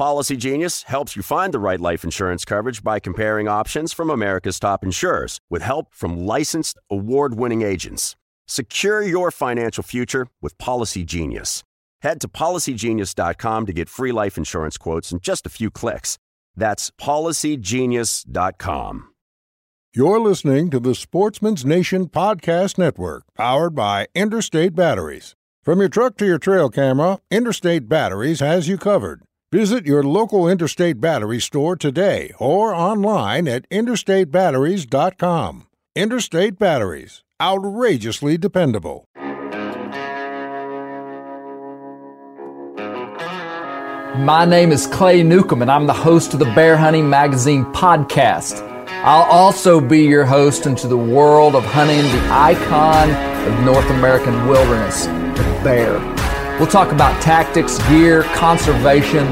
Policy Genius helps you find the right life insurance coverage by comparing options from America's top insurers with help from licensed award winning agents. Secure your financial future with Policy Genius. Head to policygenius.com to get free life insurance quotes in just a few clicks. That's policygenius.com. You're listening to the Sportsman's Nation Podcast Network, powered by Interstate Batteries. From your truck to your trail camera, Interstate Batteries has you covered. Visit your local Interstate Battery store today or online at interstatebatteries.com. Interstate Batteries, outrageously dependable. My name is Clay Newcomb, and I'm the host of the Bear Hunting Magazine podcast. I'll also be your host into the world of hunting the icon of North American wilderness, the bear. We'll talk about tactics, gear, conservation,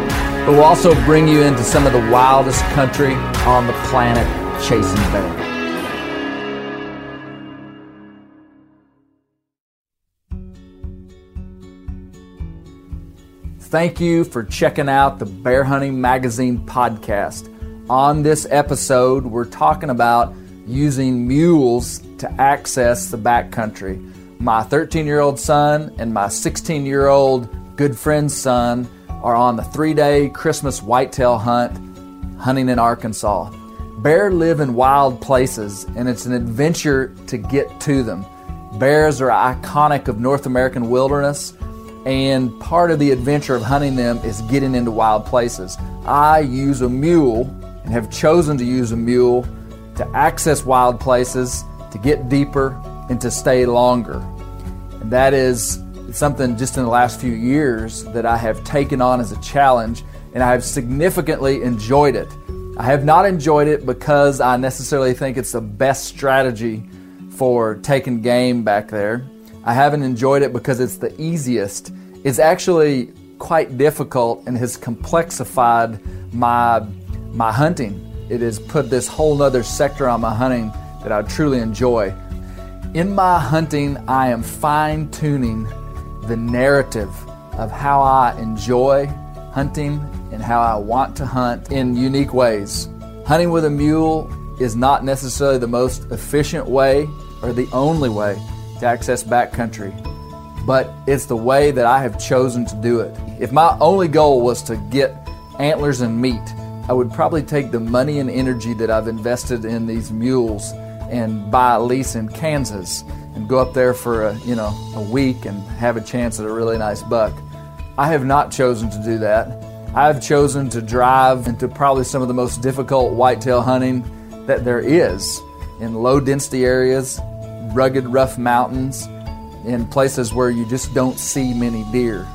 but we'll also bring you into some of the wildest country on the planet chasing bear. Thank you for checking out the Bear Hunting Magazine podcast. On this episode, we're talking about using mules to access the backcountry. My 13 year old son and my 16 year old good friend's son are on the three day Christmas whitetail hunt hunting in Arkansas. Bear live in wild places, and it's an adventure to get to them. Bears are iconic of North American wilderness, and part of the adventure of hunting them is getting into wild places. I use a mule and have chosen to use a mule to access wild places, to get deeper, and to stay longer. And that is something just in the last few years that I have taken on as a challenge, and I have significantly enjoyed it. I have not enjoyed it because I necessarily think it's the best strategy for taking game back there. I haven't enjoyed it because it's the easiest. It's actually quite difficult and has complexified my my hunting. It has put this whole other sector on my hunting that I truly enjoy. In my hunting, I am fine tuning the narrative of how I enjoy hunting and how I want to hunt in unique ways. Hunting with a mule is not necessarily the most efficient way or the only way to access backcountry, but it's the way that I have chosen to do it. If my only goal was to get antlers and meat, I would probably take the money and energy that I've invested in these mules and buy a lease in Kansas and go up there for a, you know, a week and have a chance at a really nice buck. I have not chosen to do that. I've chosen to drive into probably some of the most difficult whitetail hunting that there is in low density areas, rugged, rough mountains, in places where you just don't see many deer.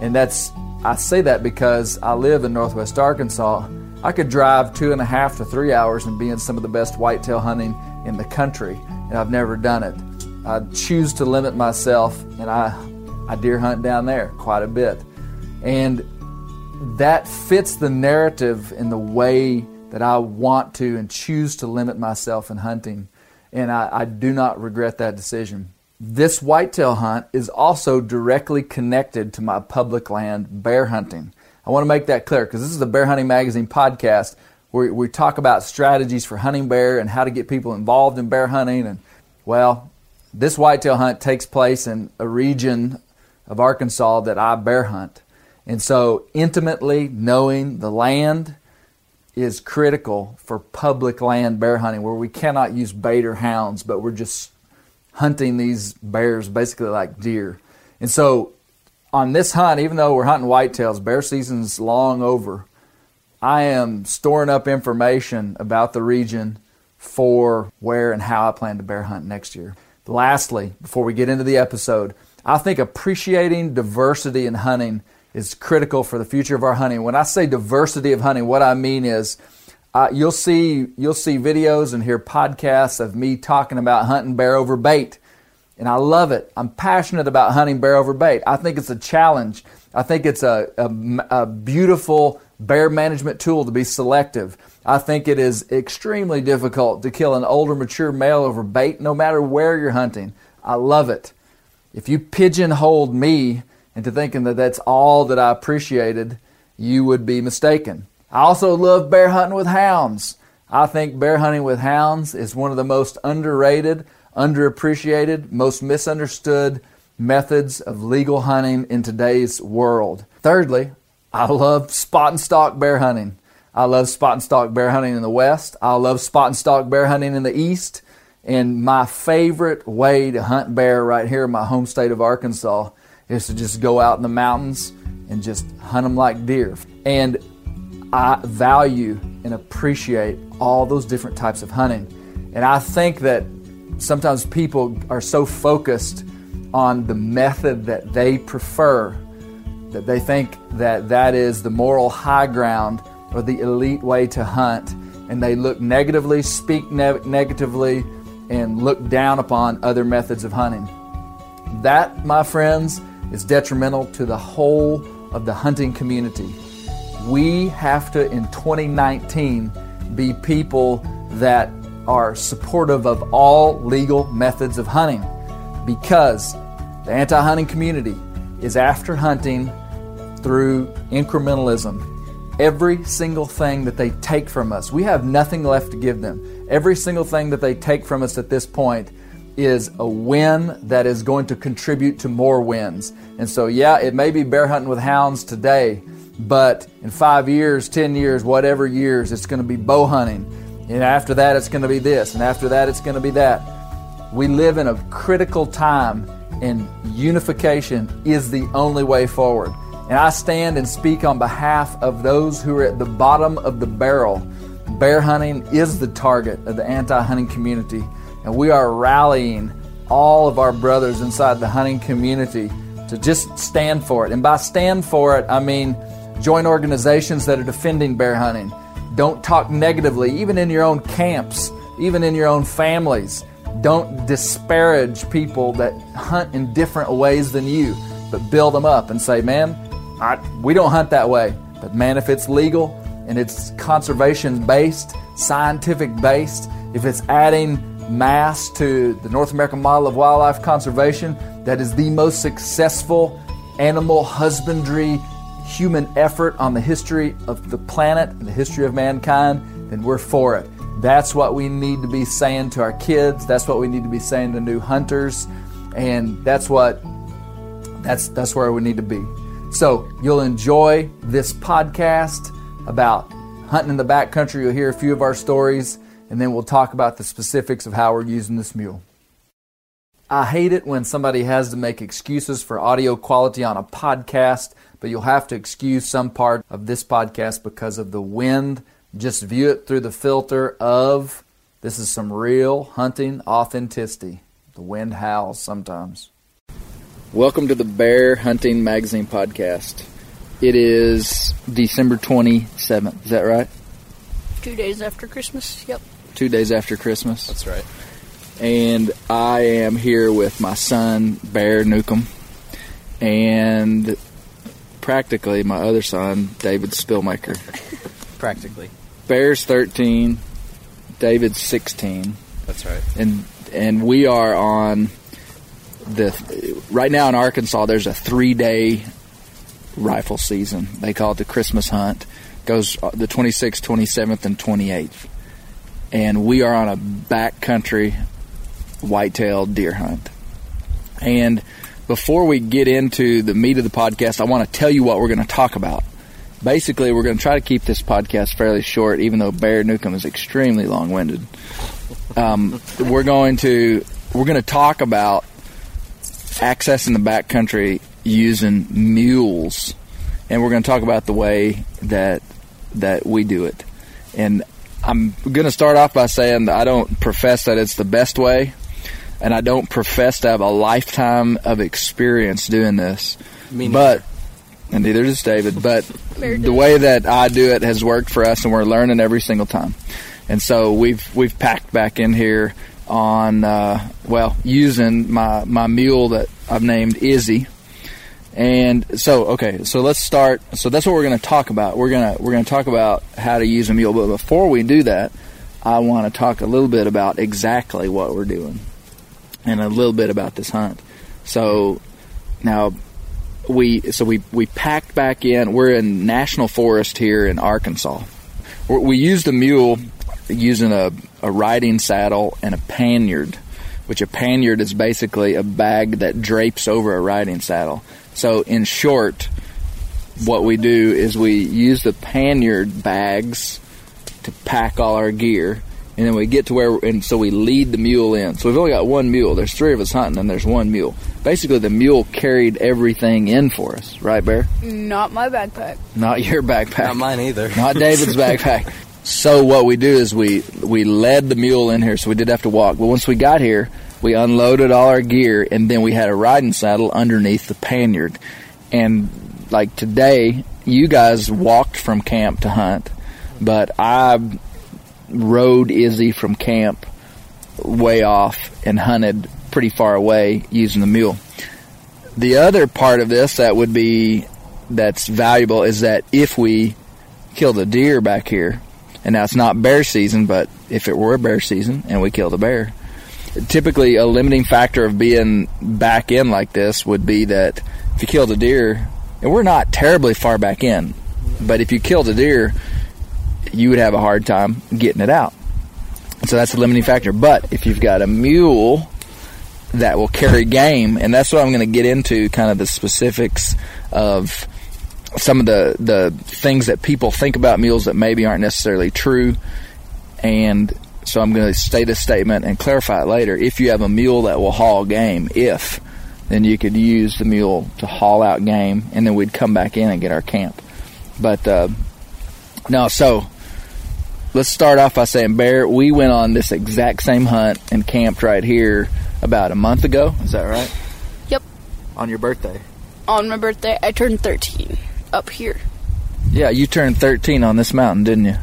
And that's, I say that because I live in northwest Arkansas. I could drive two and a half to three hours and be in some of the best whitetail hunting in the country, and I've never done it. I choose to limit myself, and I, I deer hunt down there quite a bit. And that fits the narrative in the way that I want to and choose to limit myself in hunting. And I, I do not regret that decision. this whitetail hunt is also directly connected to my public land bear hunting. I want to make that clear because this is the Bear Hunting Magazine podcast where we talk about strategies for hunting bear and how to get people involved in bear hunting. And well, this whitetail hunt takes place in a region of Arkansas that I bear hunt. And so, intimately knowing the land is critical for public land bear hunting where we cannot use bait or hounds, but we're just hunting these bears basically like deer. And so, on this hunt, even though we're hunting whitetails, bear season's long over. I am storing up information about the region for where and how I plan to bear hunt next year. Lastly, before we get into the episode, I think appreciating diversity in hunting is critical for the future of our hunting. When I say diversity of hunting, what I mean is uh, you'll see you'll see videos and hear podcasts of me talking about hunting bear over bait, and I love it. I'm passionate about hunting bear over bait. I think it's a challenge. I think it's a, a, a beautiful bear management tool to be selective. I think it is extremely difficult to kill an older, mature male over bait, no matter where you're hunting. I love it. If you pigeonholed me into thinking that that's all that I appreciated, you would be mistaken. I also love bear hunting with hounds. I think bear hunting with hounds is one of the most underrated, underappreciated, most misunderstood methods of legal hunting in today's world. Thirdly, I love spot and stalk bear hunting. I love spot and stalk bear hunting in the West. I love spot and stalk bear hunting in the East. And my favorite way to hunt bear right here in my home state of Arkansas is to just go out in the mountains and just hunt them like deer. And I value and appreciate all those different types of hunting. And I think that sometimes people are so focused on the method that they prefer that they think that that is the moral high ground or the elite way to hunt. And they look negatively speak ne- negatively and look down upon other methods of hunting. That my friends is detrimental to the whole of the hunting community. We have to in 2019 be people that are supportive of all legal methods of hunting. Because the anti hunting community is after hunting through incrementalism. Every single thing that they take from us, we have nothing left to give them. Every single thing that they take from us at this point is a win that is going to contribute to more wins. And so, yeah, it may be bear hunting with hounds today, but in five years, 10 years, whatever years, it's going to be bow hunting. And after that, it's going to be this. And after that, it's going to be that. We live in a critical time, and unification is the only way forward. And I stand and speak on behalf of those who are at the bottom of the barrel. Bear hunting is the target of the anti hunting community, and we are rallying all of our brothers inside the hunting community to just stand for it. And by stand for it, I mean join organizations that are defending bear hunting. Don't talk negatively, even in your own camps, even in your own families. Don't disparage people that hunt in different ways than you, but build them up and say, man, I, we don't hunt that way. But man, if it's legal and it's conservation based, scientific based, if it's adding mass to the North American model of wildlife conservation, that is the most successful animal husbandry human effort on the history of the planet and the history of mankind, then we're for it. That's what we need to be saying to our kids. That's what we need to be saying to new hunters. And that's what that's that's where we need to be. So you'll enjoy this podcast about hunting in the backcountry. You'll hear a few of our stories, and then we'll talk about the specifics of how we're using this mule. I hate it when somebody has to make excuses for audio quality on a podcast, but you'll have to excuse some part of this podcast because of the wind. Just view it through the filter of this is some real hunting authenticity. The wind howls sometimes. Welcome to the Bear Hunting Magazine podcast. It is December 27th. Is that right? Two days after Christmas. Yep. Two days after Christmas. That's right. And I am here with my son, Bear Newcomb, and practically my other son, David Spillmaker. Practically. Bear's 13, David's 16. That's right. and and we are on the right now in Arkansas, there's a three day rifle season. They call it the Christmas hunt. Goes uh, the 26th, 27th, and 28th, and we are on a backcountry whitetail deer hunt. And before we get into the meat of the podcast, I want to tell you what we're going to talk about. Basically, we're going to try to keep this podcast fairly short, even though Bear Newcomb is extremely long-winded. Um, we're going to we're going to talk about accessing the backcountry using mules, and we're going to talk about the way that that we do it. And I'm going to start off by saying that I don't profess that it's the best way, and I don't profess to have a lifetime of experience doing this. Me but and neither does David. But the way that I do it has worked for us, and we're learning every single time. And so we've we've packed back in here on uh, well using my my mule that I've named Izzy. And so okay, so let's start. So that's what we're going to talk about. We're gonna we're gonna talk about how to use a mule. But before we do that, I want to talk a little bit about exactly what we're doing, and a little bit about this hunt. So now we so we we packed back in. We're in national forest here in Arkansas. We're, we used a mule using a, a riding saddle and a paniard, which a paniard is basically a bag that drapes over a riding saddle. So in short, what we do is we use the paniard bags to pack all our gear. And then we get to where, and so we lead the mule in. So we've only got one mule. There's three of us hunting, and there's one mule. Basically, the mule carried everything in for us, right, Bear? Not my backpack. Not your backpack. Not mine either. Not David's backpack. So what we do is we we led the mule in here, so we did have to walk. But once we got here, we unloaded all our gear, and then we had a riding saddle underneath the paniard. And like today, you guys walked from camp to hunt, but I rode Izzy from camp way off and hunted pretty far away using the mule. The other part of this that would be that's valuable is that if we killed a deer back here, and now it's not bear season, but if it were bear season and we killed a bear, typically a limiting factor of being back in like this would be that if you killed a deer, and we're not terribly far back in, but if you killed a deer, you would have a hard time getting it out. So that's a limiting factor. But if you've got a mule that will carry game, and that's what I'm going to get into kind of the specifics of some of the, the things that people think about mules that maybe aren't necessarily true. And so I'm going to state a statement and clarify it later. If you have a mule that will haul game, if, then you could use the mule to haul out game, and then we'd come back in and get our camp. But uh, no, so let's start off by saying, Bear, we went on this exact same hunt and camped right here about a month ago. Is that right? Yep. On your birthday. On my birthday, I turned 13 up here. Yeah, you turned 13 on this mountain, didn't you?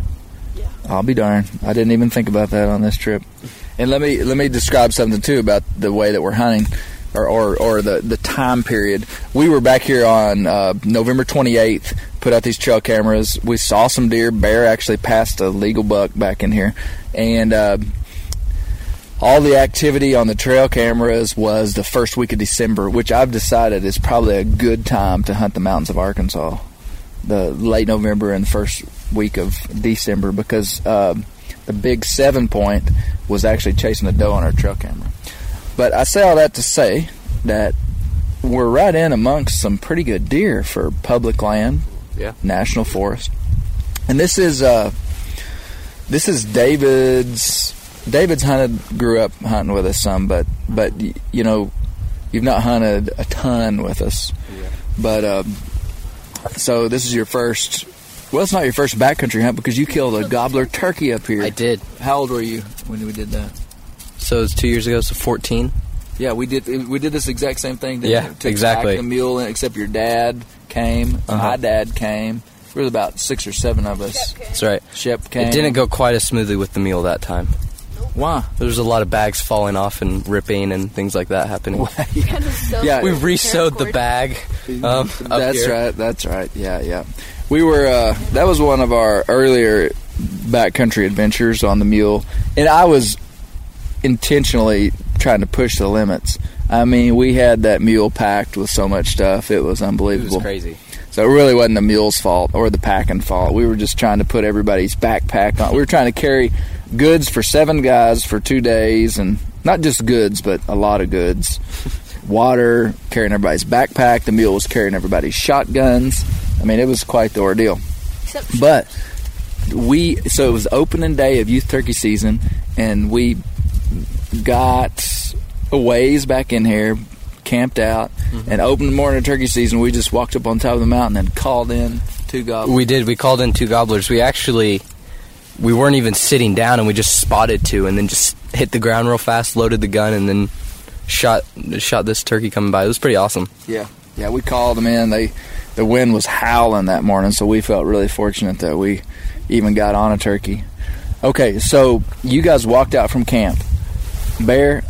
Yeah. I'll be darned. I didn't even think about that on this trip. And let me let me describe something too about the way that we're hunting, or or, or the the time period. We were back here on uh, November 28th. Put out these trail cameras. We saw some deer. Bear actually passed a legal buck back in here, and. Uh, all the activity on the trail cameras was the first week of December, which I've decided is probably a good time to hunt the mountains of Arkansas. The late November and first week of December, because uh, the big seven point was actually chasing a doe on our trail camera. But I say all that to say that we're right in amongst some pretty good deer for public land, Yeah. national forest, and this is uh, this is David's. David's hunted, grew up hunting with us some, but but you know, you've not hunted a ton with us. Yeah. But um, so this is your first. Well, it's not your first backcountry hunt because you killed a gobbler turkey up here. I did. How old were you when we did that? So it was two years ago, so 14. Yeah, we did. We did this exact same thing. Didn't Yeah, we? To exactly. pack the mule, except your dad came. Uh-huh. My dad came. There was about six or seven of us. That's right. Shep came. It didn't go quite as smoothly with the mule that time. Why? There was a lot of bags falling off and ripping and things like that happening. Yeah, We re-sewed the bag. Um, That's here. right. That's right. Yeah, yeah. We were. Uh, that was one of our earlier backcountry adventures on the mule, and I was intentionally trying to push the limits. I mean, we had that mule packed with so much stuff. It was unbelievable. It was crazy. So it really wasn't the mule's fault or the packing fault. We were just trying to put everybody's backpack on. We were trying to carry goods for seven guys for two days, and not just goods, but a lot of goods. Water, carrying everybody's backpack. The mule was carrying everybody's shotguns. I mean, it was quite the ordeal. But we, so it was opening day of youth turkey season, and we got a ways back in here, camped out, mm-hmm. and opened the morning of turkey season. We just walked up on top of the mountain and called in two gobblers. We did. We called in two gobblers. We actually we weren't even sitting down, and we just spotted two, and then just hit the ground real fast, loaded the gun, and then shot shot this turkey coming by. It was pretty awesome. Yeah, yeah, we called them in. They, the wind was howling that morning, so we felt really fortunate that we even got on a turkey. Okay, so you guys walked out from camp. Bear,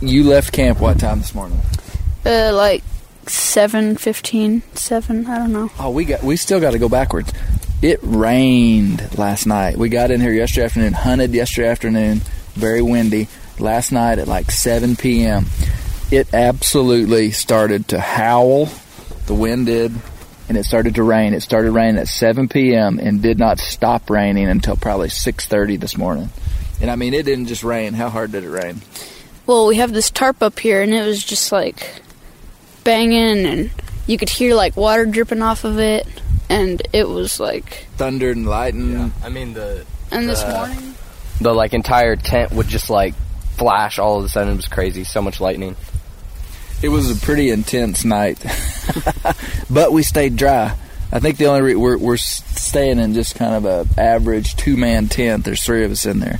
you left camp what time this morning? uh, like seven fifteen, seven. I don't know. Oh, we got we still got to go backwards. It rained last night. We got in here yesterday afternoon, hunted yesterday afternoon, very windy. Last night at like 7 p.m., it absolutely started to howl. The wind did, and it started to rain. It started raining at 7 p.m. and did not stop raining until probably 6:30 this morning. And I mean, it didn't just rain. How hard did it rain? Well, we have this tarp up here, and it was just like banging, and you could hear like water dripping off of it, and it was like. Thunder and lightning. Yeah. I mean the And this Uh, morning, the like entire tent would just like flash all of a sudden. It was crazy. So much lightning. It was a pretty intense night, but we stayed dry. I think the only re- we're we're staying in just kind of a average two man tent. There's three of us in there,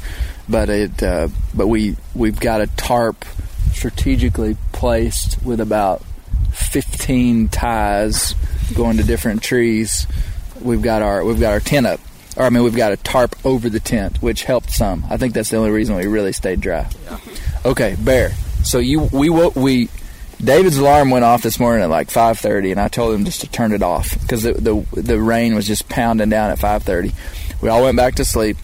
but it uh, but we we've got a tarp strategically placed with about 15 ties going to different trees. We've got our we've got our tent up, or I mean we've got a tarp over the tent, which helped some. I think that's the only reason we really stayed dry. Okay, Bear. So you we we David's alarm went off this morning at like 5:30, and I told him just to turn it off because the, the the rain was just pounding down at 5:30. We all went back to sleep,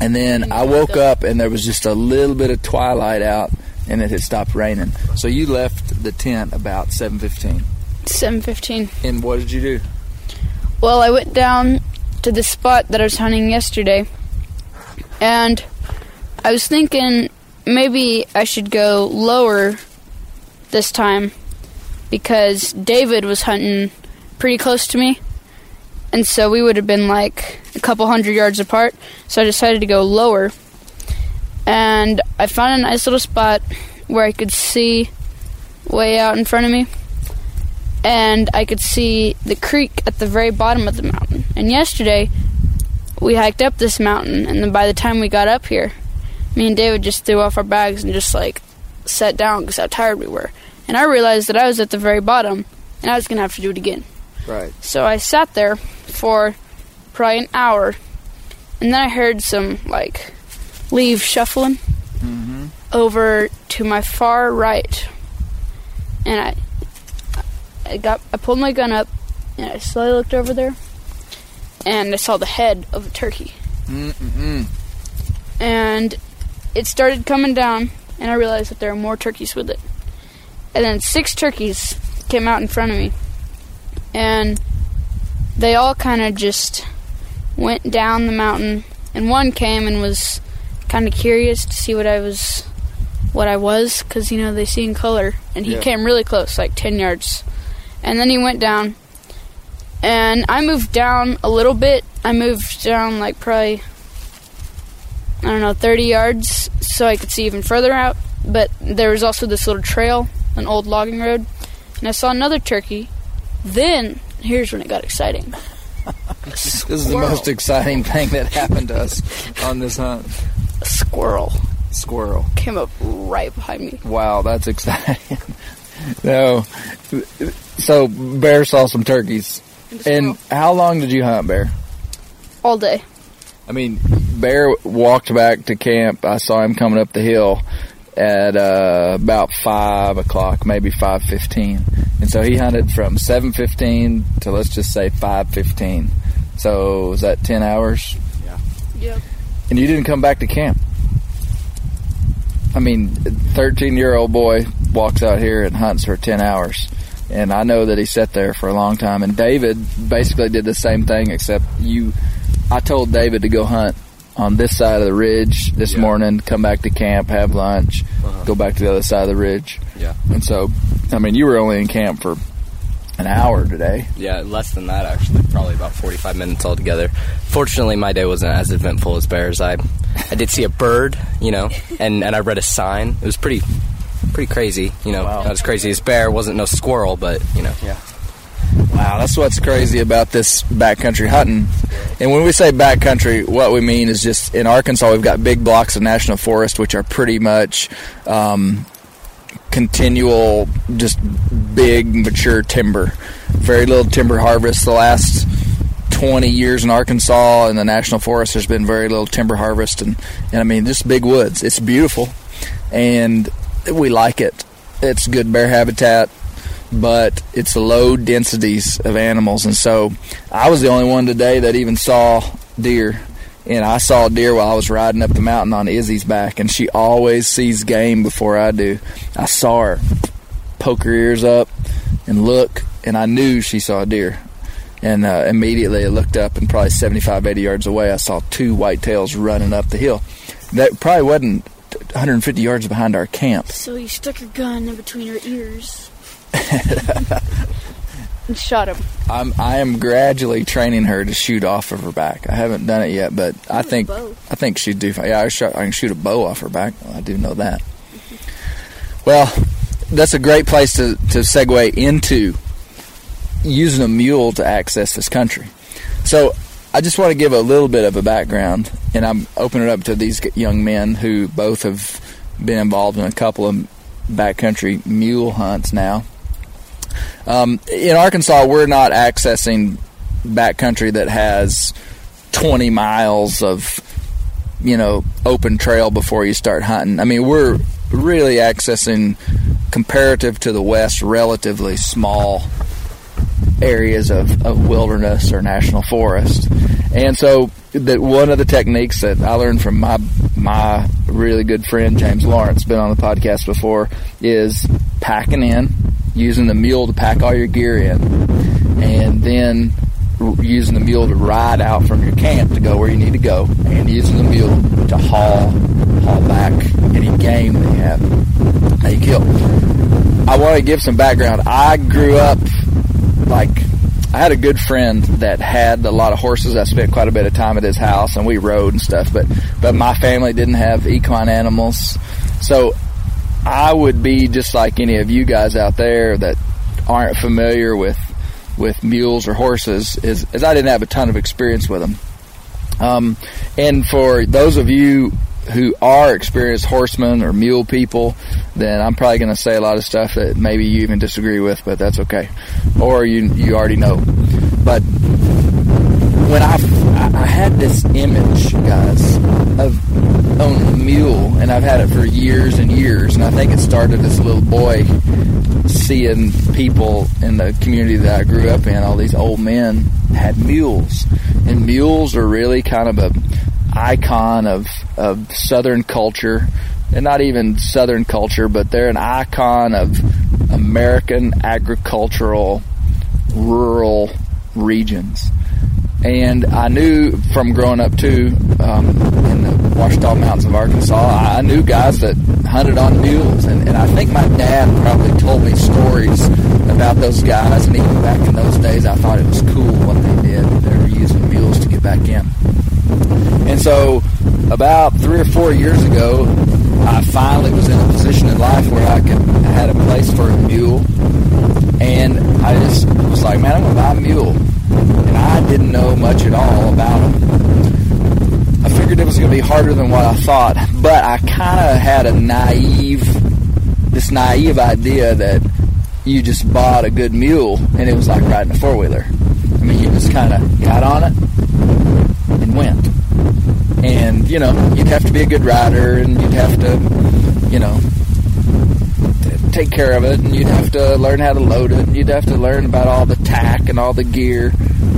and then I woke up and there was just a little bit of twilight out, and it had stopped raining. So you left the tent about 7:15. Seven fifteen. And what did you do? Well, I went down to the spot that I was hunting yesterday, and I was thinking maybe I should go lower this time because David was hunting pretty close to me, and so we would have been like a couple hundred yards apart. So I decided to go lower, and I found a nice little spot where I could see way out in front of me and I could see the creek at the very bottom of the mountain. And yesterday, we hiked up this mountain, and then by the time we got up here, me and David just threw off our bags and just like sat down because how tired we were. And I realized that I was at the very bottom, and I was gonna have to do it again. Right. So I sat there for probably an hour, and then I heard some like leaves shuffling mm-hmm. over to my far right, and I I got I pulled my gun up and I slowly looked over there and I saw the head of a turkey. Mm-mm. And it started coming down and I realized that there were more turkeys with it. And then six turkeys came out in front of me. And they all kind of just went down the mountain and one came and was kind of curious to see what I was what I was cuz you know they see in color and he Yeah. came really close like 10 yards and then he went down. And i moved down a little bit. I moved down like probably i don't know 30 yards so i could see even further out. But there was also this little trail an old logging road. And i saw another turkey. Then here's when it got exciting. This is the most exciting thing that happened to us on this hunt. a squirrel. Squirrel. came up right behind me. Wow, that's exciting. no, so Bear saw some turkeys. And how long did you hunt, Bear? all day I mean, Bear walked back to camp. I saw him coming up the hill at uh, about five o'clock, maybe five fifteen, and so he hunted from seven fifteen to let's just say five fifteen. So was that ten hours? Yeah. Yep And you didn't come back to camp. I mean, thirteen year old boy walks out here and hunts for 10 hours. And I know that he sat there for a long time. And David basically did the same thing, except you. I told David to go hunt on this side of the ridge this morning, come back to camp, have lunch, uh-huh. go back to the other side of the ridge. Yeah. And so, I mean, you were only in camp for an hour today. Yeah, less than that actually. Probably about 45 minutes altogether. Fortunately, my day wasn't as eventful as bears. I, I did see a bird, you know, and, and I read a sign. It was pretty, pretty crazy. You know, Wow. not as crazy as bear. wasn't no squirrel, but you know. Yeah. Wow, that's what's crazy about this backcountry hunting. And when we say backcountry, what we mean is just in Arkansas, we've got big blocks of national forest, which are pretty much um, continual, just big, mature timber. Very little timber harvest. The last 20 years in Arkansas in the national forest, there's been very little timber harvest. And, and I mean, just big woods. It's beautiful. And we like it. It's good bear habitat but it's low densities of animals. And so I was the only one today that even saw deer. And I saw deer while I was riding up the mountain on Izzy's back, and she always sees game before I do. I saw her poke her ears up and look, and I knew she saw a deer. And uh, immediately I looked up, and probably 75, 80 yards away, I saw two whitetails running up the hill. That probably wasn't 150 yards behind our camp. So you stuck your gun in between her ears and shot him. I'm I am gradually training her to shoot off of her back. I haven't done it yet, but I think. I think she'd do. fine. Yeah, I, shot, I can shoot a bow off her back. I do know that. Well, that's a great place to to segue into using a mule to access this country. So I just want to give a little bit of a background, and I'm opening it up to these young men who both have been involved in a couple of backcountry mule hunts now. Um, in Arkansas, we're not accessing backcountry that has 20 miles of, you know, open trail before you start hunting. I mean, we're really accessing, comparative to the West, relatively small areas of, of wilderness or national forest. And so that one of the techniques that I learned from my my really good friend James Lawrence, been on the podcast before, is packing in, using the mule to pack all your gear in, and then using the mule to ride out from your camp to go where you need to go, and using the mule to haul haul back any game they have you kill. I want to give some background. I grew up like I had a good friend that had a lot of horses. I spent quite a bit of time at his house, and we rode and stuff. But but my family didn't have equine animals, so I would be just like any of you guys out there that aren't familiar with with mules or horses. Is, is I didn't have a ton of experience with them. Um, and for those of you who are experienced horsemen or mule people, then I'm probably going to say a lot of stuff that maybe you even disagree with, but that's okay. Or you you already know. But when I, I had this image, guys, of owning a mule, and I've had it for years and years, and I think it started as a little boy seeing people in the community that I grew up in, all these old men had mules, and mules are really kind of a icon of of Southern culture, and not even Southern culture, but they're an icon of American agricultural rural regions. And I knew from growing up too um, in the Ouachita Mountains of Arkansas, I knew guys that hunted on mules, and, and I think my dad probably told me stories about those guys. And even back in those days, I thought it was cool what they did. They were using mules to get back in. And so, about three or four years ago, I finally was in a position in life where I could I had a place for a mule, and I just was like, man, I'm gonna buy a mule, and I didn't know much at all about them. I figured it was gonna be harder than what I thought, but I kind of had a naive, this naive idea that you just bought a good mule and it was like riding a four wheeler. I mean, you just kind of got on it and went. And you know you'd have to be a good rider and you'd have to you know take care of it and you'd have to learn how to load it and you'd have to learn about all the tack and all the gear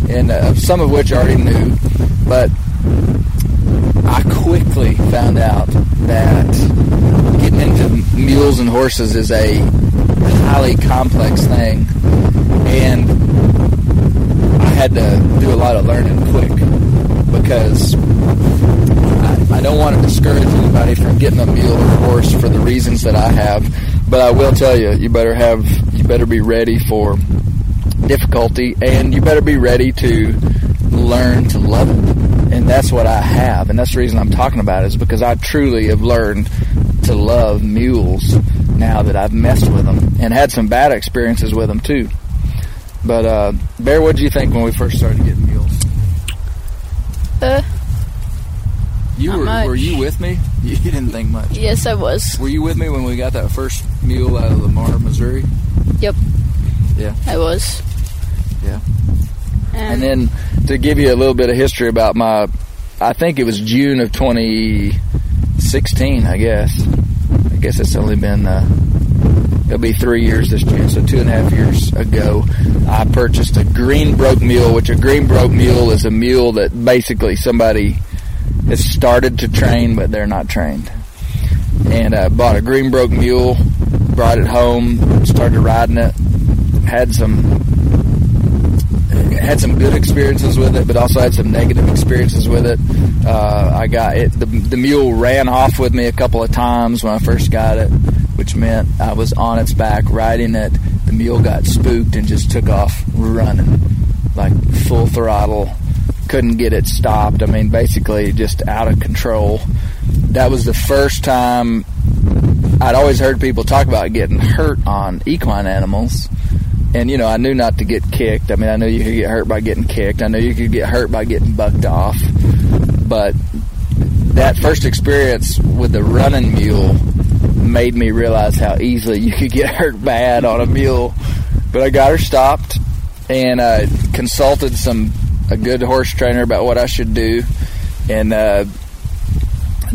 and uh, some of which I already knew but I quickly found out that getting into mules and horses is a highly complex thing, and I had to do a lot of learning quick because I, I don't want to discourage anybody from getting a mule or horse for the reasons that I have. But I will tell you, you better have, you better be ready for difficulty, and you better be ready to learn to love it. And that's what I have, and that's the reason I'm talking about it, is because I truly have learned to love mules now that I've messed with them and had some bad experiences with them too. But uh, Bear, what did you think when we first started getting mules? Uh, You were much. were you with me? You didn't think much. yes, I was. Were you with me when we got that first mule out of Lamar, Missouri? Yep, Yeah. I was. Yeah. And, And then to give you a little bit of history about my, I think it was June of 2016, I guess. I guess it's only been, uh, it'll be three years this June, so two and a half years ago, I purchased a Greenbroke mule, which a Greenbroke mule is a mule that basically somebody has started to train, but they're not trained. And I bought a Greenbroke mule, brought it home, started riding it, had some had some good experiences with it, but also had some negative experiences with it. Uh, I got it. The, the mule ran off with me a couple of times when I first got it, which meant I was on its back riding it. The mule got spooked and just took off running, like full throttle. Couldn't get it stopped. I mean, basically just out of control. That was the first time I'd always heard people talk about getting hurt on equine animals. And, you know, I knew not to get kicked. I mean, I knew you could get hurt by getting kicked. I knew you could get hurt by getting bucked off. But that first experience with the running mule made me realize how easily you could get hurt bad on a mule. But I got her stopped and uh, consulted some a good horse trainer about what I should do, and uh,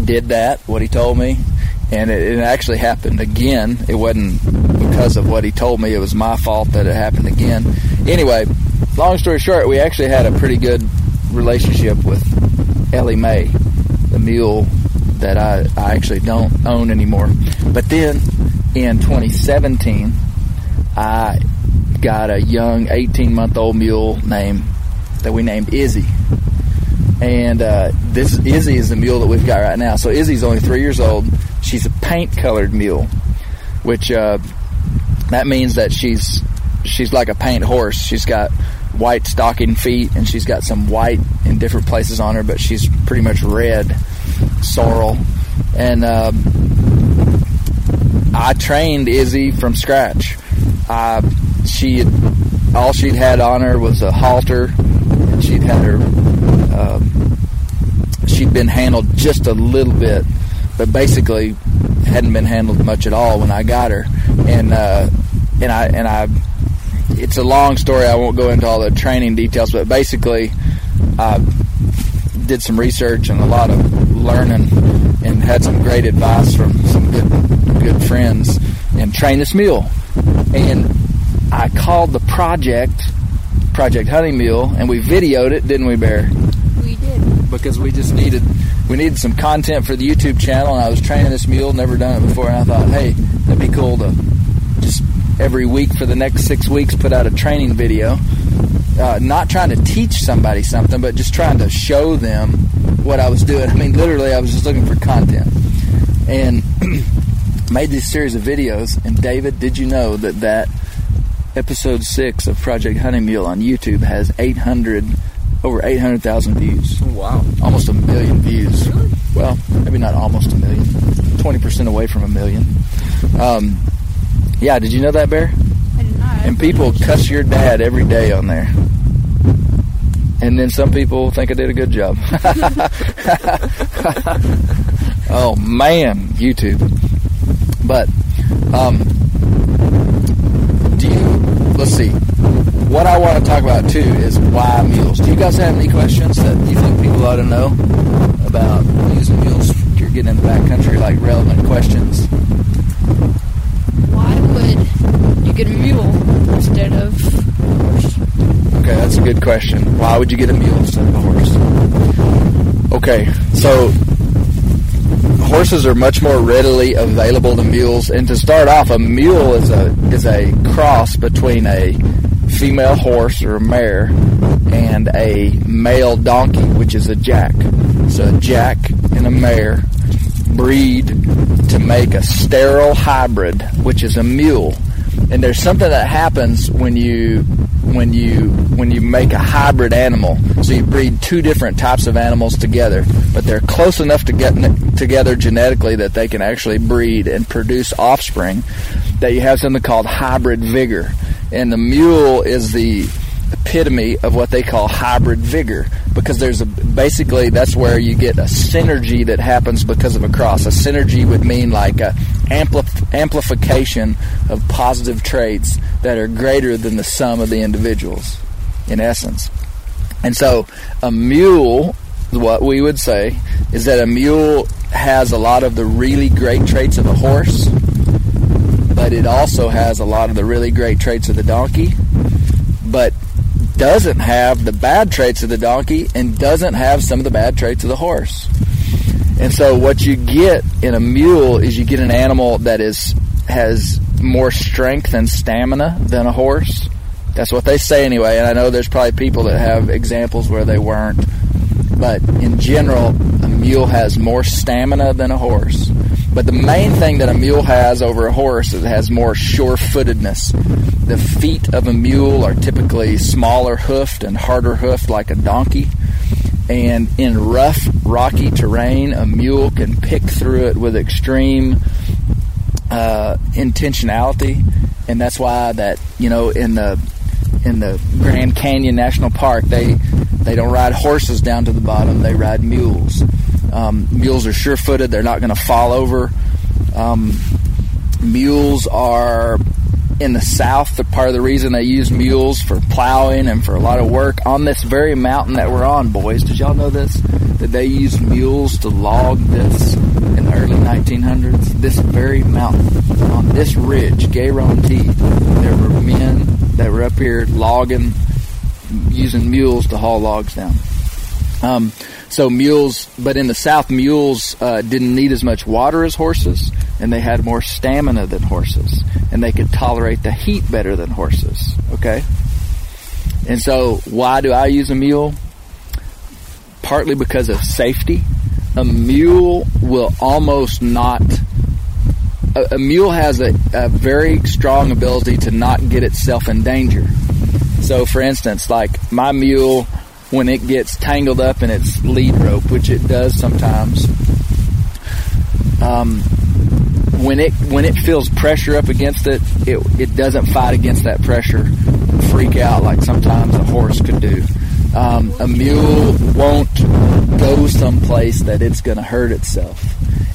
did that. What he told me, and it, it actually happened again. It wasn't because of what he told me. It was my fault that it happened again. Anyway, long story short, we actually had a pretty good relationship with Ellie Mae, the mule that I, I actually don't own anymore. But then in 2017, I got a young 18 month old mule named that we named Izzy. And uh, this Izzy is the mule that we've got right now. So Izzy's only three years old. She's a paint colored mule, which uh, that means that she's she's like a paint horse. She's got white stocking feet and she's got some white in different places on her, but she's pretty much red sorrel. And uh, I trained Izzy from scratch. I, she had, all she'd had on her was a halter, and she'd had her. Um, she'd been handled just a little bit, but basically hadn't been handled much at all when I got her. And uh, and I and I, it's a long story. I won't go into all the training details, but basically, I did some research and a lot of learning, and had some great advice from some good good friends, and trained this mule. And I called the project Project Honey Mule, and we videoed it, didn't we, Bear? we did. because we just needed we needed some content for the YouTube channel, and I was training this mule, never done it before, and I thought, hey, that'd be cool to just every week for the next six weeks put out a training video. Uh, not trying to teach somebody something, but just trying to show them what I was doing. I mean, literally, I was just looking for content, and made this series of videos. And David, did you know that that episode six of Project Honey Mule on YouTube has 800 over 800,000 views. Wow. Almost a million views. Really? Well, maybe not almost a million. 20% away from a million. Um, yeah, did you know that, Bear? And people cuss your dad every day on there. And then some people think I did a good job. oh man, YouTube. But um, do you? Let's see. What I want to talk about too is why mules. Do you guys have any questions that you think people ought to know about using mules? You're getting in the backcountry, like relevant questions. Why would you get a mule instead of horse? Okay, that's a good question. Why would you get a mule instead of a horse? Okay, so horses are much more readily available than mules. And to start off, a mule is a is a cross between a female horse or a mare and a male donkey, which is a jack. So a jack and a mare breed to make a sterile hybrid, which is a mule. And there's something that happens when you when you when you make a hybrid animal. So you breed two different types of animals together, but they're close enough to get together genetically that they can actually breed and produce offspring. That you have something called hybrid vigor, and the mule is the epitome of what they call hybrid vigor because there's a basically that's where you get a synergy that happens because of a cross. A synergy would mean like a ampli- amplification of positive traits that are greater than the sum of the individuals, in essence. And so, a mule, what we would say is that a mule has a lot of the really great traits of a horse, but it also has a lot of the really great traits of the donkey, but doesn't have the bad traits of the donkey and doesn't have some of the bad traits of the horse. And so what you get in a mule is you get an animal that is has more strength and stamina than a horse. That's what they say anyway, and I know there's probably people that have examples where they weren't. But in general, a mule has more stamina than a horse. But the main thing that a mule has over a horse is it has more sure-footedness. The feet of a mule are typically smaller hoofed and harder hoofed like a donkey. And in rough, rocky terrain, a mule can pick through it with extreme uh, intentionality, and that's why that you know in the in the Grand Canyon National Park they they don't ride horses down to the bottom; they ride mules. Um, mules are sure-footed; they're not going to fall over. Um, mules are in the south. The part of the reason they use mules for plowing and for a lot of work on this very mountain that we're on, boys. Did y'all know this? That they used mules to log this in the early 1900s. This very mountain on this ridge, Guarantee, there were men that were up here logging, using mules to haul logs down. Um, so mules, but in the South, mules uh, didn't need as much water as horses, and they had more stamina than horses, and they could tolerate the heat better than horses. Okay, and so why do I use a mule? Partly because of safety. A mule will almost not. A, a mule has a, a very strong ability to not get itself in danger. So, for instance, like my mule when it gets tangled up in its lead rope, which it does sometimes. Um, when it when it feels pressure up against it, it it doesn't fight against that pressure, freak out like sometimes a horse could do. Um, a mule won't go someplace that it's going to hurt itself,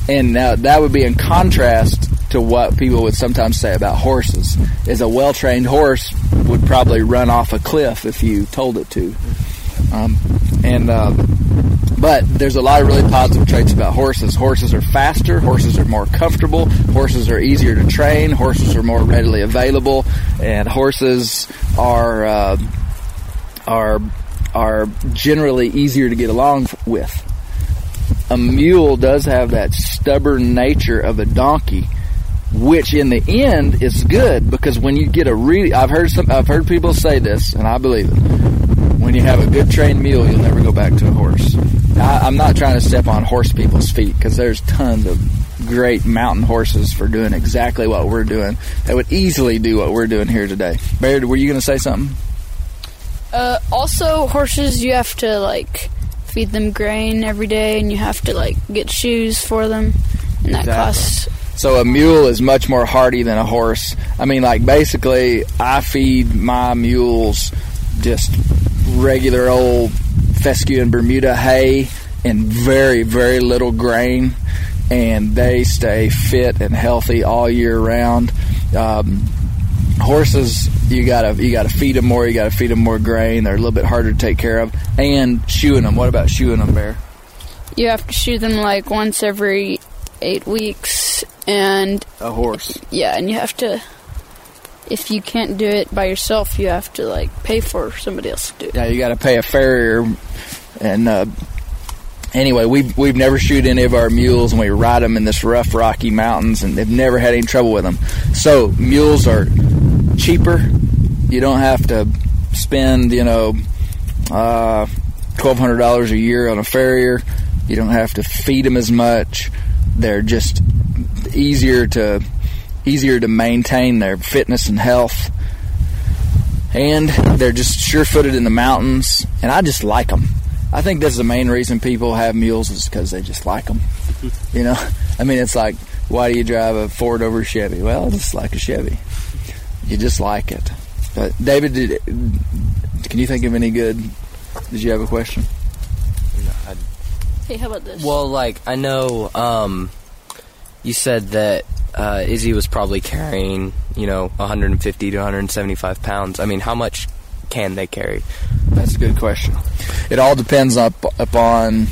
and now that would be in contrast to what people would sometimes say about horses. Is a well trained horse would probably run off a cliff if you told it to. Um, and uh, but there's a lot of really positive traits about horses. Horses are faster. Horses are more comfortable. Horses are easier to train. Horses are more readily available, and horses are uh, are are generally easier to get along with. A mule does have that stubborn nature of a donkey, which in the end is good because when you get a really I've heard some I've heard people say this and I believe it. When you have a good trained mule, you'll never go back to a horse. I, I'm not trying to step on horse people's feet because there's tons of great mountain horses for doing exactly what we're doing that would easily do what we're doing here today. Bear, were you going to say something? Uh, also, horses, you have to like feed them grain every day, and you have to like get shoes for them, and that Exactly. costs. So a mule is much more hardy than a horse. I mean, like basically, I feed my mules just regular old fescue and Bermuda hay and very, very little grain, and they stay fit and healthy all year round. Um, horses, you gotta you gotta feed them more. You gotta feed them more grain. They're a little bit harder to take care of, and shoeing them. What about shoeing them, Bear? You have to shoe them like once every eight weeks, and A horse. yeah, and you have to. If you can't do it by yourself, you have to like pay for somebody else to do it. Yeah, you got to pay a farrier, and uh, anyway, we we've never shoot any of our mules, and we ride them in this rough, rocky mountains, and they've never had any trouble with them. So mules are cheaper. You don't have to spend, you know, uh, twelve hundred dollars a year on a farrier. You don't have to feed them as much. They're just easier to easier to maintain their fitness and health. And they're just sure-footed in the mountains, and I just like them. I think that's the main reason people have mules is because they just like them. You know, I mean, it's like, why do you drive a Ford over a Chevy? Well, I just like a Chevy. You just like it. But David, did, can you think of any good? Did you have a question? Hey, how about this? Well, like I know um, you said that uh, Izzy was probably carrying, you know, 150 to 175 pounds. I mean, how much can they carry? That's a good question. It all depends up upon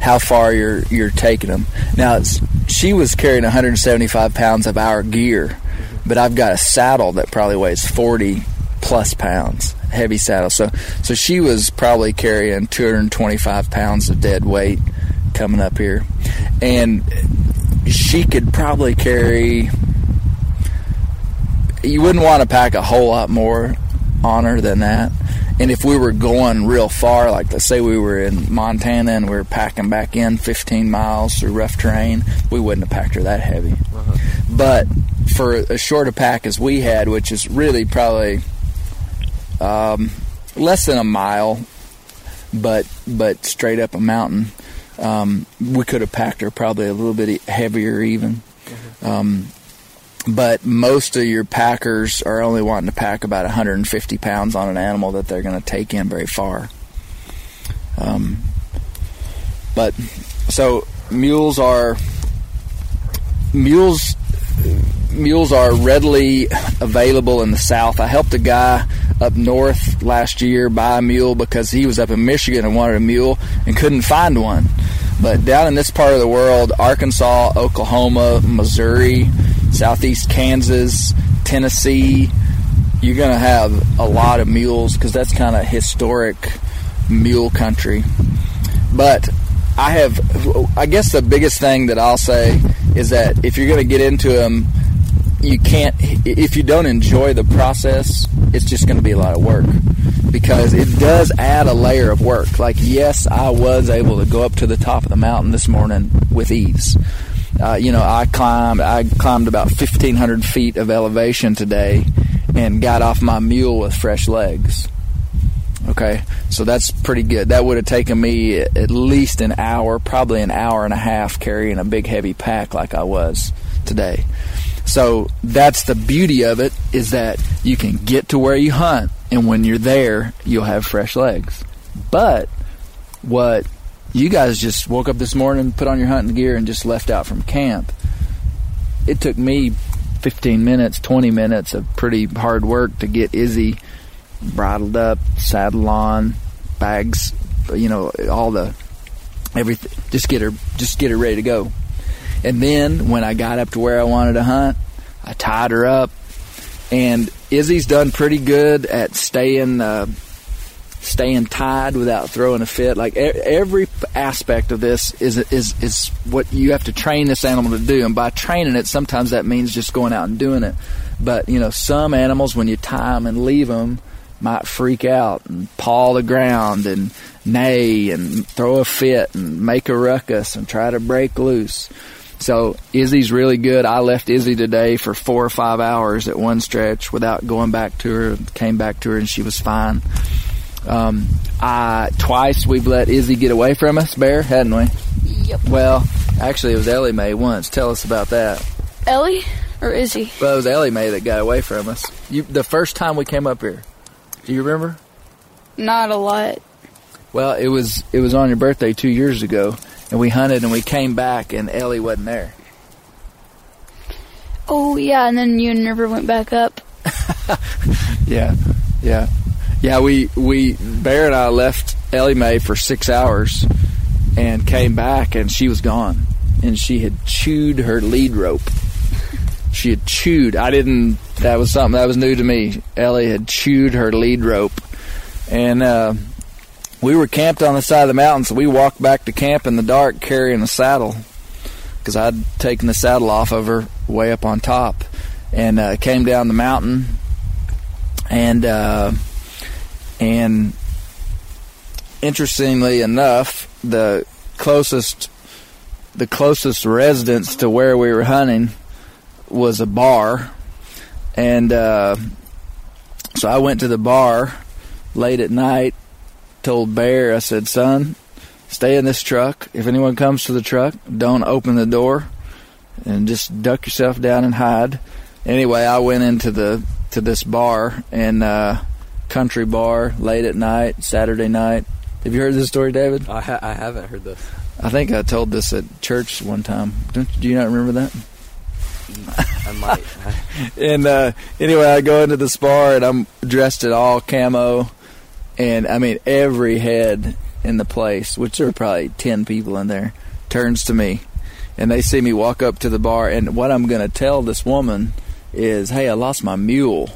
how far you're you're taking them. Now, she was carrying 175 pounds of our gear, but I've got a saddle that probably weighs 40 plus pounds, heavy saddle. So so she was probably carrying 225 pounds of dead weight coming up here, and she could probably carry. You wouldn't want to pack a whole lot more on her than that. And if we were going real far, like let's say we were in Montana and we were packing back in 15 miles through rough terrain, we wouldn't have packed her that heavy. But for as short a pack as we had, which is really probably um, less than a mile, but but straight up a mountain, um, we could have packed her probably a little bit heavier even. Um, but most of your packers are only wanting to pack about 150 pounds on an animal that they're going to take in very far. Um, but so mules are mules mules are readily available in the south. I helped a guy up north last year buy a mule because he was up in Michigan and wanted a mule and couldn't find one. But down in this part of the world, Arkansas, Oklahoma, Missouri, southeast Kansas, Tennessee, you're going to have a lot of mules because that's kind of historic mule country. But I have, I guess the biggest thing that I'll say is that if you're going to get into them, you can't, if you don't enjoy the process, it's just going to be a lot of work because it does add a layer of work. Like, yes, I was able to go up to the top of the mountain this morning with ease. Uh, you know, I climbed, I climbed about 1,500 feet of elevation today and got off my mule with fresh legs. Okay, so that's pretty good. That would have taken me at least an hour, probably an hour and a half carrying a big heavy pack like I was today. So that's the beauty of it is that you can get to where you hunt and when you're there, you'll have fresh legs. But what you guys just woke up this morning, put on your hunting gear and just left out from camp. It took me 15 minutes, 20 minutes of pretty hard work to get Izzy bridled up, saddle on, bags, you know, all the everything. Just get her, just get her ready to go. And then when I got up to where I wanted to hunt, I tied her up, and Izzy's done pretty good at staying. Uh, staying tied without throwing a fit. Like every aspect of this is is is what you have to train this animal to do, and by training it, sometimes that means just going out and doing it. But you know, some animals when you tie them and leave them might freak out and paw the ground and neigh and throw a fit and make a ruckus and try to break loose. So Izzy's really good. I left Izzy today for four or five hours at one stretch without going back to her. Came back to her and she was fine. Um, I twice we've let Izzy get away from us, Bear, hadn't we? Yep. Well, actually, it was Ellie Mae once. Tell us about that. Ellie or Izzy? Well, it was Ellie Mae that got away from us. You, the first time we came up here. Do you remember? Not a lot. Well, it was it was on your birthday two years ago, and we hunted and we came back, and Ellie wasn't there. Oh yeah, and then you and River went back up. Yeah, yeah, yeah. We we Bear and I left Ellie Mae for six hours, and came back, and she was gone, and she had chewed her lead rope. She had chewed. I didn't. That was something that was new to me. Ellie had chewed her lead rope, and uh, we were camped on the side of the mountain, so we walked back to camp in the dark carrying the saddle because I'd taken the saddle off of her way up on top and uh, came down the mountain and uh, and interestingly enough, the closest the closest residence to where we were hunting was a bar, and uh, so I went to the bar late at night. Told Bear, I said, "Son, stay in this truck. If anyone comes to the truck, don't open the door, and just duck yourself down and hide." Anyway, I went into the to this bar and uh, country bar late at night, Saturday night. Have you heard this story, David? I, ha- I haven't heard this. I think I told this at church one time. Don't, do you not remember that? I might. and uh, anyway, I go into this bar and I'm dressed in all camo, and I mean every head in the place, which there are probably ten people in there, turns to me, and they see me walk up to the bar. And what I'm going to tell this woman is, "Hey, I lost my mule."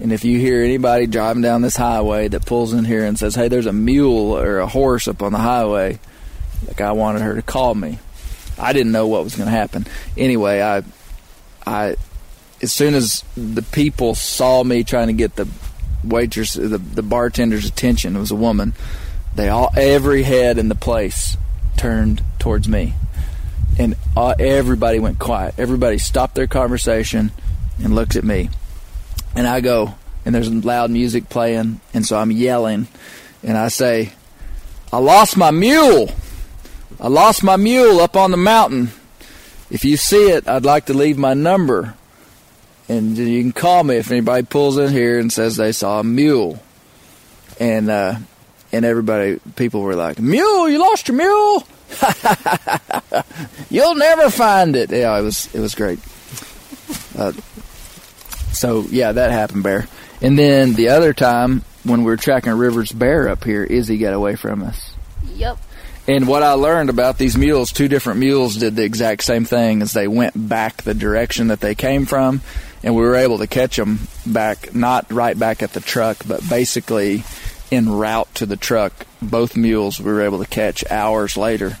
And if you hear anybody driving down this highway that pulls in here and says, "Hey, there's a mule or a horse up on the highway," like I wanted her to call me. I didn't know what was going to happen. Anyway, I, I, as soon as the people saw me trying to get the waitress, the the bartender's attention, it was a woman. They all, every head in the place turned towards me, and uh, everybody went quiet. Everybody stopped their conversation and looked at me. And I go, and there's loud music playing, and so I'm yelling, and I say, I lost my mule. I lost my mule up on the mountain. If you see it, I'd like to leave my number. And you can call me if anybody pulls in here and says they saw a mule. And uh, and everybody, people were like, "Mule, you lost your mule? You'll never find it." Yeah, it was it was great. Uh, so yeah, that happened, Bear. And then the other time when we were tracking River's bear up here, Izzy got away from us. Yep. And what I learned about these mules, two different mules did the exact same thing as they went back the direction that they came from, and we were able to catch them back, not right back at the truck, but basically en route to the truck. Both mules we were able to catch hours later.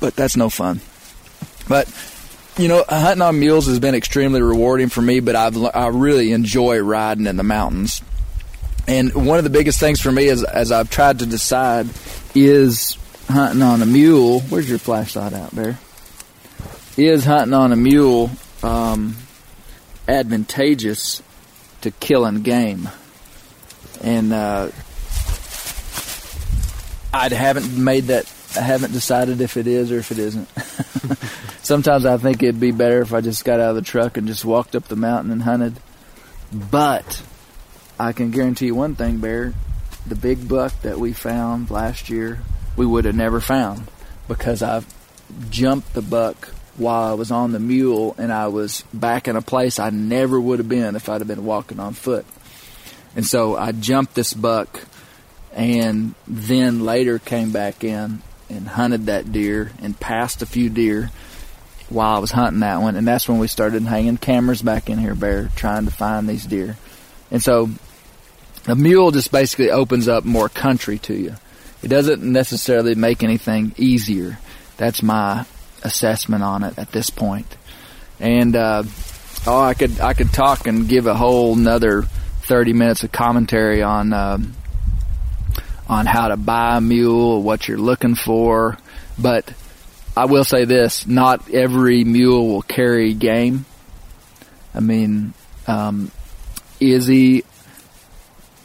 But that's no fun. But you know, hunting on mules has been extremely rewarding for me, but I've I really enjoy riding in the mountains. And one of the biggest things for me is as I've tried to decide is hunting on a mule. Where's your flashlight out there? Is hunting on a mule um, advantageous to killing game? And uh, I haven't made that. I haven't decided if it is or if it isn't. Sometimes I think it'd be better if I just got out of the truck and just walked up the mountain and hunted. But I can guarantee you one thing, Bear. The big buck that we found last year, we would have never found because I jumped the buck while I was on the mule and I was back in a place I never would have been if I'd have been walking on foot. And so I jumped this buck and then later came back in and hunted that deer and passed a few deer while I was hunting that one. And that's when we started hanging cameras back in here, Bear, trying to find these deer. And so a mule just basically opens up more country to you. It doesn't necessarily make anything easier. That's my assessment on it at this point. And uh, oh, I could I could talk and give a whole another thirty minutes of commentary on uh, on how to buy a mule, what you're looking for, but I will say this: not every mule will carry game. I mean, um, Izzy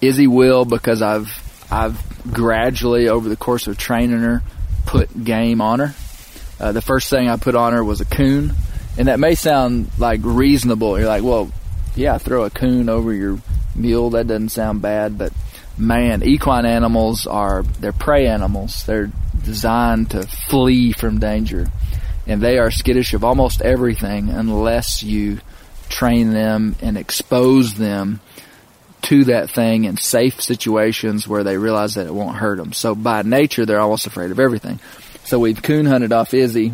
Izzy will because I've I've gradually over the course of training her put game on her. Uh, the first thing I put on her was a coon, and that may sound like reasonable. You're like, well, yeah, throw a coon over your mule. That doesn't sound bad, but man, equine animals are they're prey animals. They're designed to flee from danger, and they are skittish of almost everything unless you train them and expose them to that thing in safe situations where they realize that it won't hurt them. So by nature, they're almost afraid of everything. So we've coon hunted off Izzy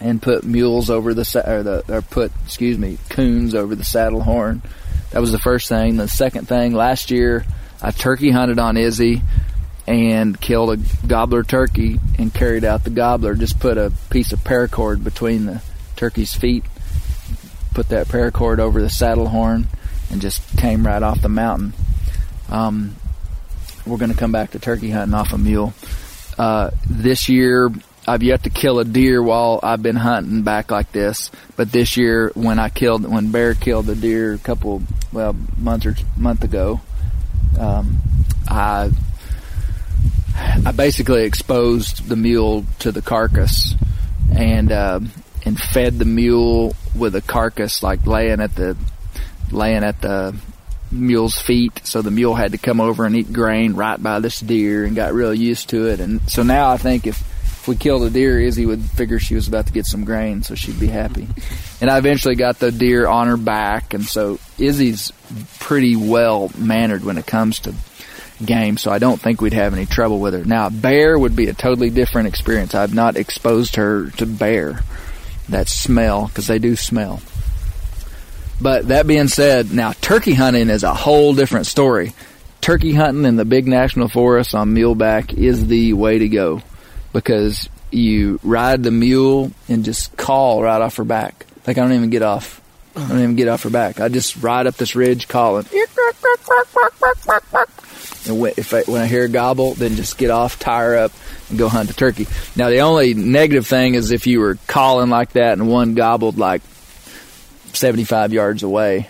and put mules over the or the or put excuse me coons over the saddle horn. That was the first thing. The second thing last year, I turkey hunted on Izzy, and killed a gobbler turkey and carried out the gobbler. Just put a piece of paracord between the turkey's feet, put that paracord over the saddle horn, and just came right off the mountain. Um, we're going to come back to turkey hunting off a mule. Uh, this year, I've yet to kill a deer while I've been hunting back like this. But this year, when I killed, when Bear killed the deer a couple, well, months or month ago, um, I I basically exposed the mule to the carcass and uh, and fed the mule with a carcass like laying at the laying at the mule's feet. So the mule had to come over and eat grain right by this deer and got real used to it. And so now I think if if we killed a deer, Izzy would figure she was about to get some grain, so she'd be happy. And I eventually got the deer on her back, and so Izzy's pretty well mannered when it comes to game, so I don't think we'd have any trouble with her. Now, bear would be a totally different experience. I've not exposed her to bear, that smell, because they do smell. But that being said, now turkey hunting is a whole different story. Turkey hunting in the big national forests on muleback is the way to go because you ride the mule and just call right off her back. Like I don't even get off. I don't even get off her back. I just ride up this ridge calling. And when, if I, when I hear a gobble, then just get off, tie her up, and go hunt a turkey. Now the only negative thing is if you were calling like that and one gobbled like 75 yards away,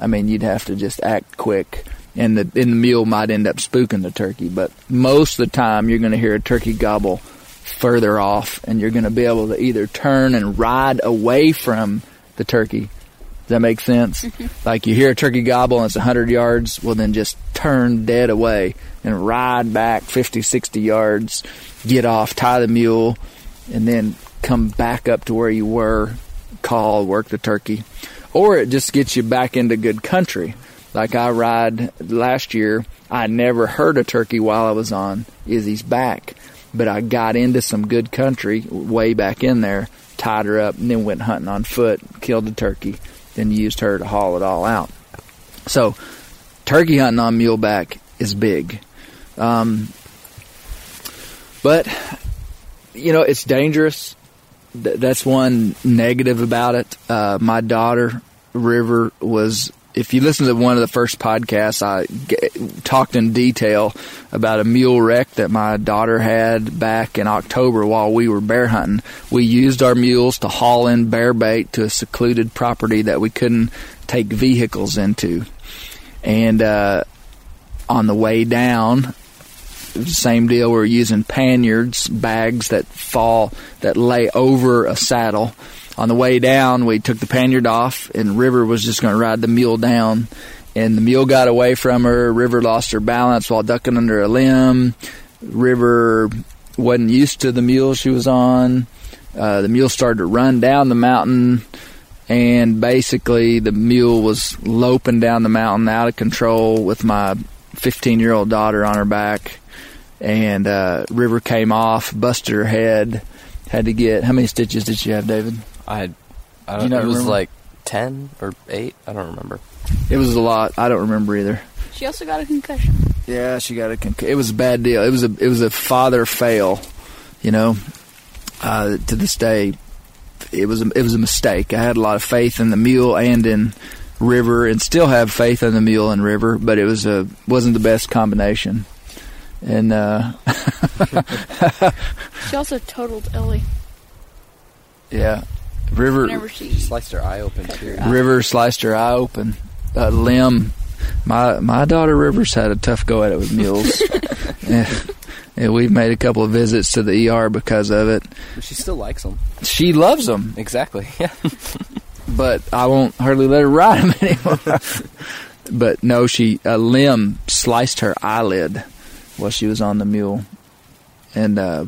I mean you'd have to just act quick. And the and the mule might end up spooking the turkey, but most of the time you're going to hear a turkey gobble further off, and you're going to be able to either turn and ride away from the turkey. Does that make sense? Mm-hmm. like you hear a turkey gobble and it's 100 yards, well, then just turn dead away and ride back 50, 60 yards, get off, tie the mule, and then come back up to where you were, call, work the turkey. Or it just gets you back into good country. Like I ride last year, I never heard a turkey while I was on Izzy's back but I got into some good country way back in there, tied her up, and then went hunting on foot, killed the turkey, then used her to haul it all out. So, turkey hunting on muleback is big. Um, but, you know, it's dangerous. Th- that's one negative about it. Uh, my daughter, River, was if you listen to one of the first podcasts, I g- talked in detail about a mule wreck that my daughter had back in October while we were bear hunting. We used our mules to haul in bear bait to a secluded property that we couldn't take vehicles into. And uh, on the way down, same deal. We're using panniers, bags that fall, that lay over a saddle on the way down, we took the panniard off, and River was just going to ride the mule down. And the mule got away from her. River lost her balance while ducking under a limb. River wasn't used to the mule she was on. Uh, the mule started to run down the mountain, and basically the mule was loping down the mountain out of control with my 15 year old daughter on her back. And uh, River came off, busted her head, had to get. How many stitches did she have, David? I, had, I Do don't, you not it was remember? like ten or eight. I don't remember. It was a lot. I don't remember either. She also got a concussion. Yeah, she got a. concussion. it was a bad deal. It was a. It was a father fail. You know, uh, to this day, it was. A, it was a mistake. I had a lot of faith in the mule and in River, and still have faith in the mule and River, but it was a wasn't the best combination. And uh, She also totaled Ellie yeah, River whenever she. Sliced her eye open too. River sliced her eye open. A limb. My my daughter Rivers had a tough go at it with mules. yeah. Yeah, we've made a couple of visits to the ER because of it. She still likes them. She loves them, Exactly. Yeah. but I won't hardly let her ride them anymore. but no, she a limb sliced her eyelid while she was on the mule, and uh,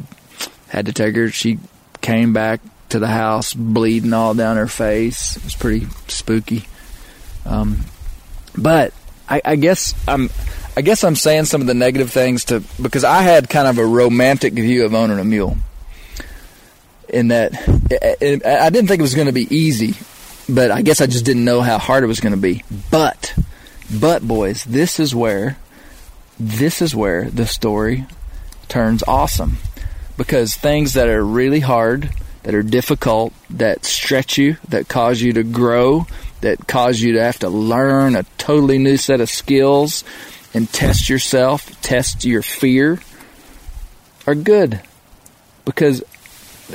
had to take her. She came back to the house bleeding all down her face. It was pretty spooky. Um, but I, I guess I'm. I guess I'm saying some of the negative things to because I had kind of a romantic view of owning a mule. In that, it, it, I didn't think it was going to be easy, but I guess I just didn't know how hard it was going to be. But, but boys, this is where, this is where the story turns awesome because things that are really hard, that are difficult, that stretch you, that cause you to grow, that cause you to have to learn a totally new set of skills and test yourself, test your fear, are good because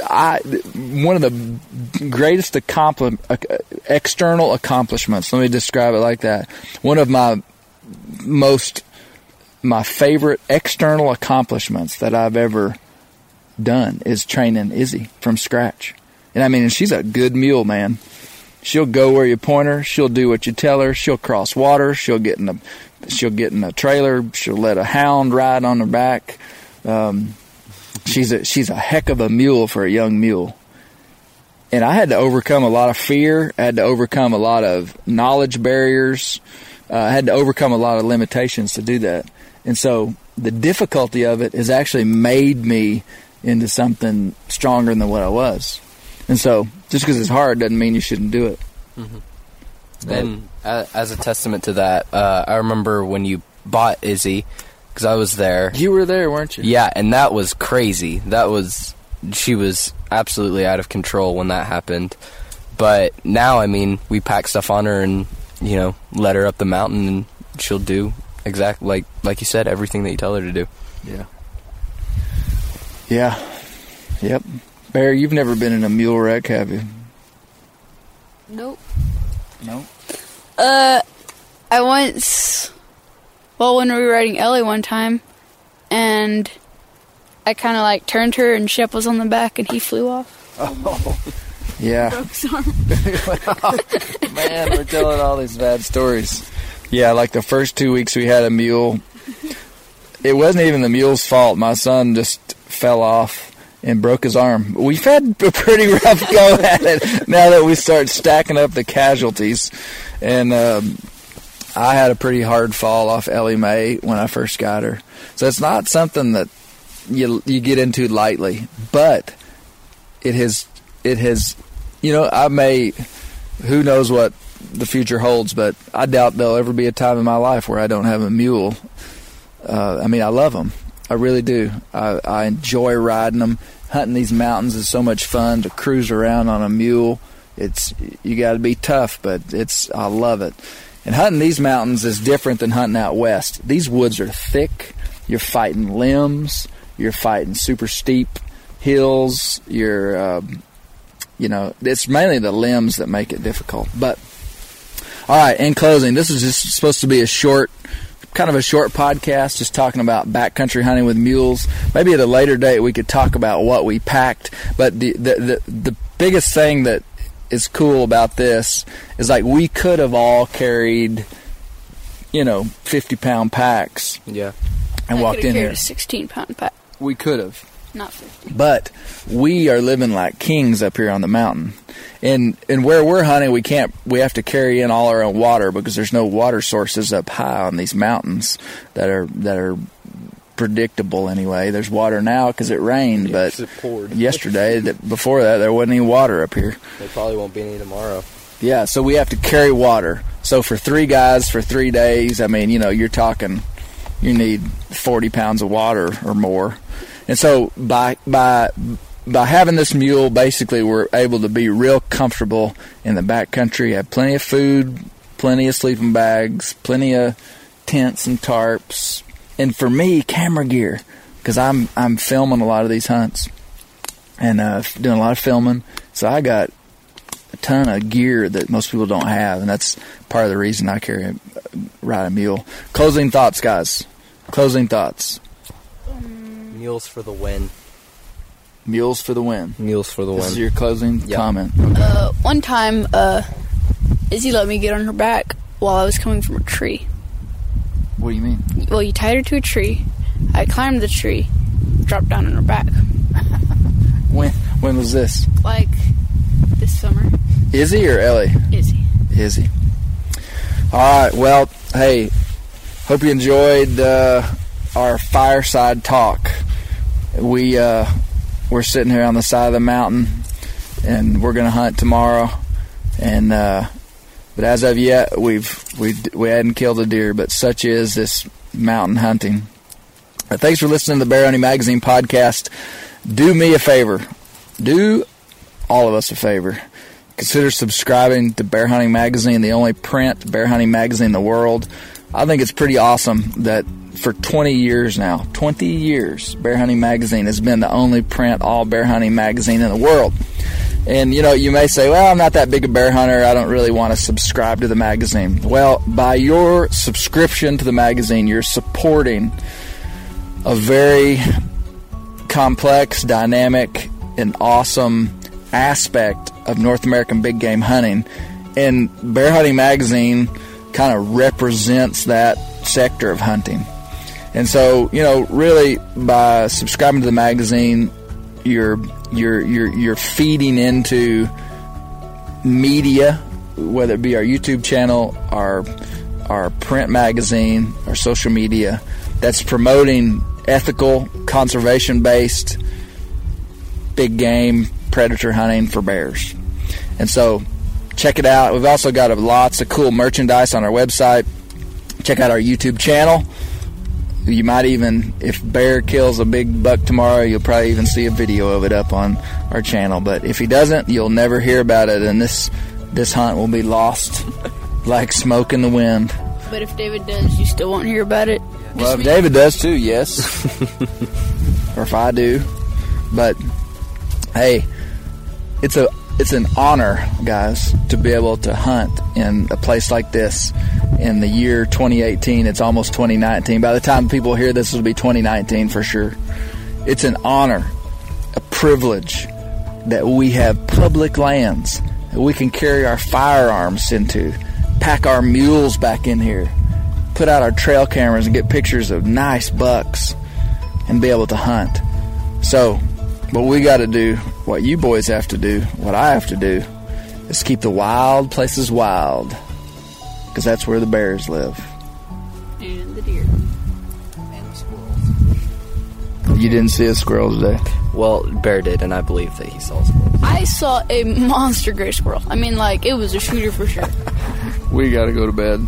I one of the greatest accompli- external accomplishments. Let me describe it like that. One of my most my favorite external accomplishments that I've ever done is training Izzy from scratch. And I mean, she's a good mule, man. She'll go where you point her. She'll do what you tell her. She'll cross water. She'll get in a she'll get in a trailer. She'll let a hound ride on her back. Um, she's a she's a heck of a mule for a young mule. And I had to overcome a lot of fear. I had to overcome a lot of knowledge barriers. Uh, I had to overcome a lot of limitations to do that. And so the difficulty of it has actually made me into something stronger than what I was. And so just because it's hard doesn't mean you shouldn't do it. And as a testament to that, uh, I remember when you bought Izzy, because I was there. You were there, weren't you? Yeah, and that was crazy. That was she was absolutely out of control when that happened. But now, I mean, we pack stuff on her and you know let her up the mountain, and she'll do exact like like you said everything that you tell her to do. Yeah. Yeah. Yep. Barry, you've never been in a mule wreck, have you? Nope. Nope. Uh, I once, well, when we were riding Ellie one time, and I kind of like turned her, and Shep was on the back, and he flew off. Oh, Yeah. Broke his arm. Man, we're telling all these bad stories. Yeah, like the first two weeks we had a mule. It wasn't even the mule's fault. My son just fell off and broke his arm. We've had a pretty rough go at it now that we start stacking up the casualties. And um, I had a pretty hard fall off Ellie Mae when I first got her. So it's not something that you you get into lightly, but it has it has you know I may who knows what the future holds, but I doubt there'll ever be a time in my life where I don't have a mule. Uh, I mean, I love them. I really do. I, I enjoy riding them. Hunting these mountains is so much fun to cruise around on a mule. It's you got to be tough, but it's I love it. And hunting these mountains is different than hunting out west. These woods are thick. You're fighting limbs. You're fighting super steep hills. You're, um, you know, it's mainly the limbs that make it difficult. But all right, in closing, this is just supposed to be a short, kind of a short podcast, just talking about backcountry hunting with mules. Maybe at a later date we could talk about what we packed. But the the the, the biggest thing that is cool about this is like we could have all carried, you know, fifty pound packs Yeah. and I walked in carried here. a 16 pound pack, We could have. Not 50. But we are living like kings up here on the mountain. And and where we're hunting, we can't. We have to carry in all our own water because there's no water sources up high on these mountains that are that are predictable anyway. There's water now because it rained, but it yesterday, that before that, there wasn't any water up here. There probably won't be any tomorrow. Yeah, so we have to carry water. So for three guys for three days, I mean, you know, you're talking, you need 40 pounds of water or more. And so by by by having this mule, basically, we're able to be real comfortable in the backcountry. Have plenty of food, plenty of sleeping bags, plenty of tents and tarps, and for me, camera gear because I'm I'm filming a lot of these hunts and uh, doing a lot of filming. So I got a ton of gear that most people don't have, and that's part of the reason I carry ride a mule. Closing thoughts, guys. Closing thoughts. Mules for the win. Mules for the win. Mules for the This win. is your closing Yeah. comment. Uh, one time, uh, Izzy let me get on her back while I was coming from a tree. What do you mean? Well, you tied her to a tree. I climbed the tree, dropped down on her back. When when was this? Like this summer. Izzy or Ellie? Izzy. Izzy. All right. Well, hey, hope you enjoyed uh, our fireside talk. We uh, we're sitting here on the side of the mountain, and we're gonna hunt tomorrow. And uh, but as of yet, we've we we hadn't killed a deer. But such is this mountain hunting. Uh, Thanks for listening to the Bear Hunting Magazine podcast. Do me a favor. Do all of us a favor. Consider subscribing to Bear Hunting Magazine, the only print bear hunting magazine in the world. I think it's pretty awesome that for 20 years now, 20 years, Bear Hunting Magazine has been the only print all bear hunting magazine in the world. And you know, you may say, well, I'm not that big a bear hunter. I don't really want to subscribe to the magazine. Well, by your subscription to the magazine, you're supporting a very complex, dynamic, and awesome aspect of North American big game hunting. And Bear Hunting Magazine kind of represents that sector of hunting. And so, you know, really by subscribing to the magazine, you're you're you're you're feeding into media, whether it be our YouTube channel, our our print magazine, our social media, that's promoting ethical, conservation based big game predator hunting for bears. And so check it out. We've also got lots of cool merchandise on our website. Check out our YouTube channel. You might even, if bear kills a big buck tomorrow, you'll probably even see a video of it up on our channel. But if he doesn't, you'll never hear about it, and this this hunt will be lost like smoke in the wind. But if David does, you still won't hear about it. Well, if David does too, yes. or if I do. But hey, it's a it's an honor, guys, to be able to hunt in a place like this in the year 2018. It's almost 2019. By the time people hear this, it'll be 2019 for sure. It's an honor, a privilege that we have public lands that we can carry our firearms into, pack our mules back in here, put out our trail cameras and get pictures of nice bucks and be able to hunt. So, what we got to do, what you boys have to do, what I have to do, is keep the wild places wild. Because that's where the bears live. And the deer. And the squirrels. You didn't see a squirrel today. Well, Bear did, and I believe that he saw a squirrel. I saw a monster gray squirrel. I mean, like, it was a shooter for sure. We got to go to bed.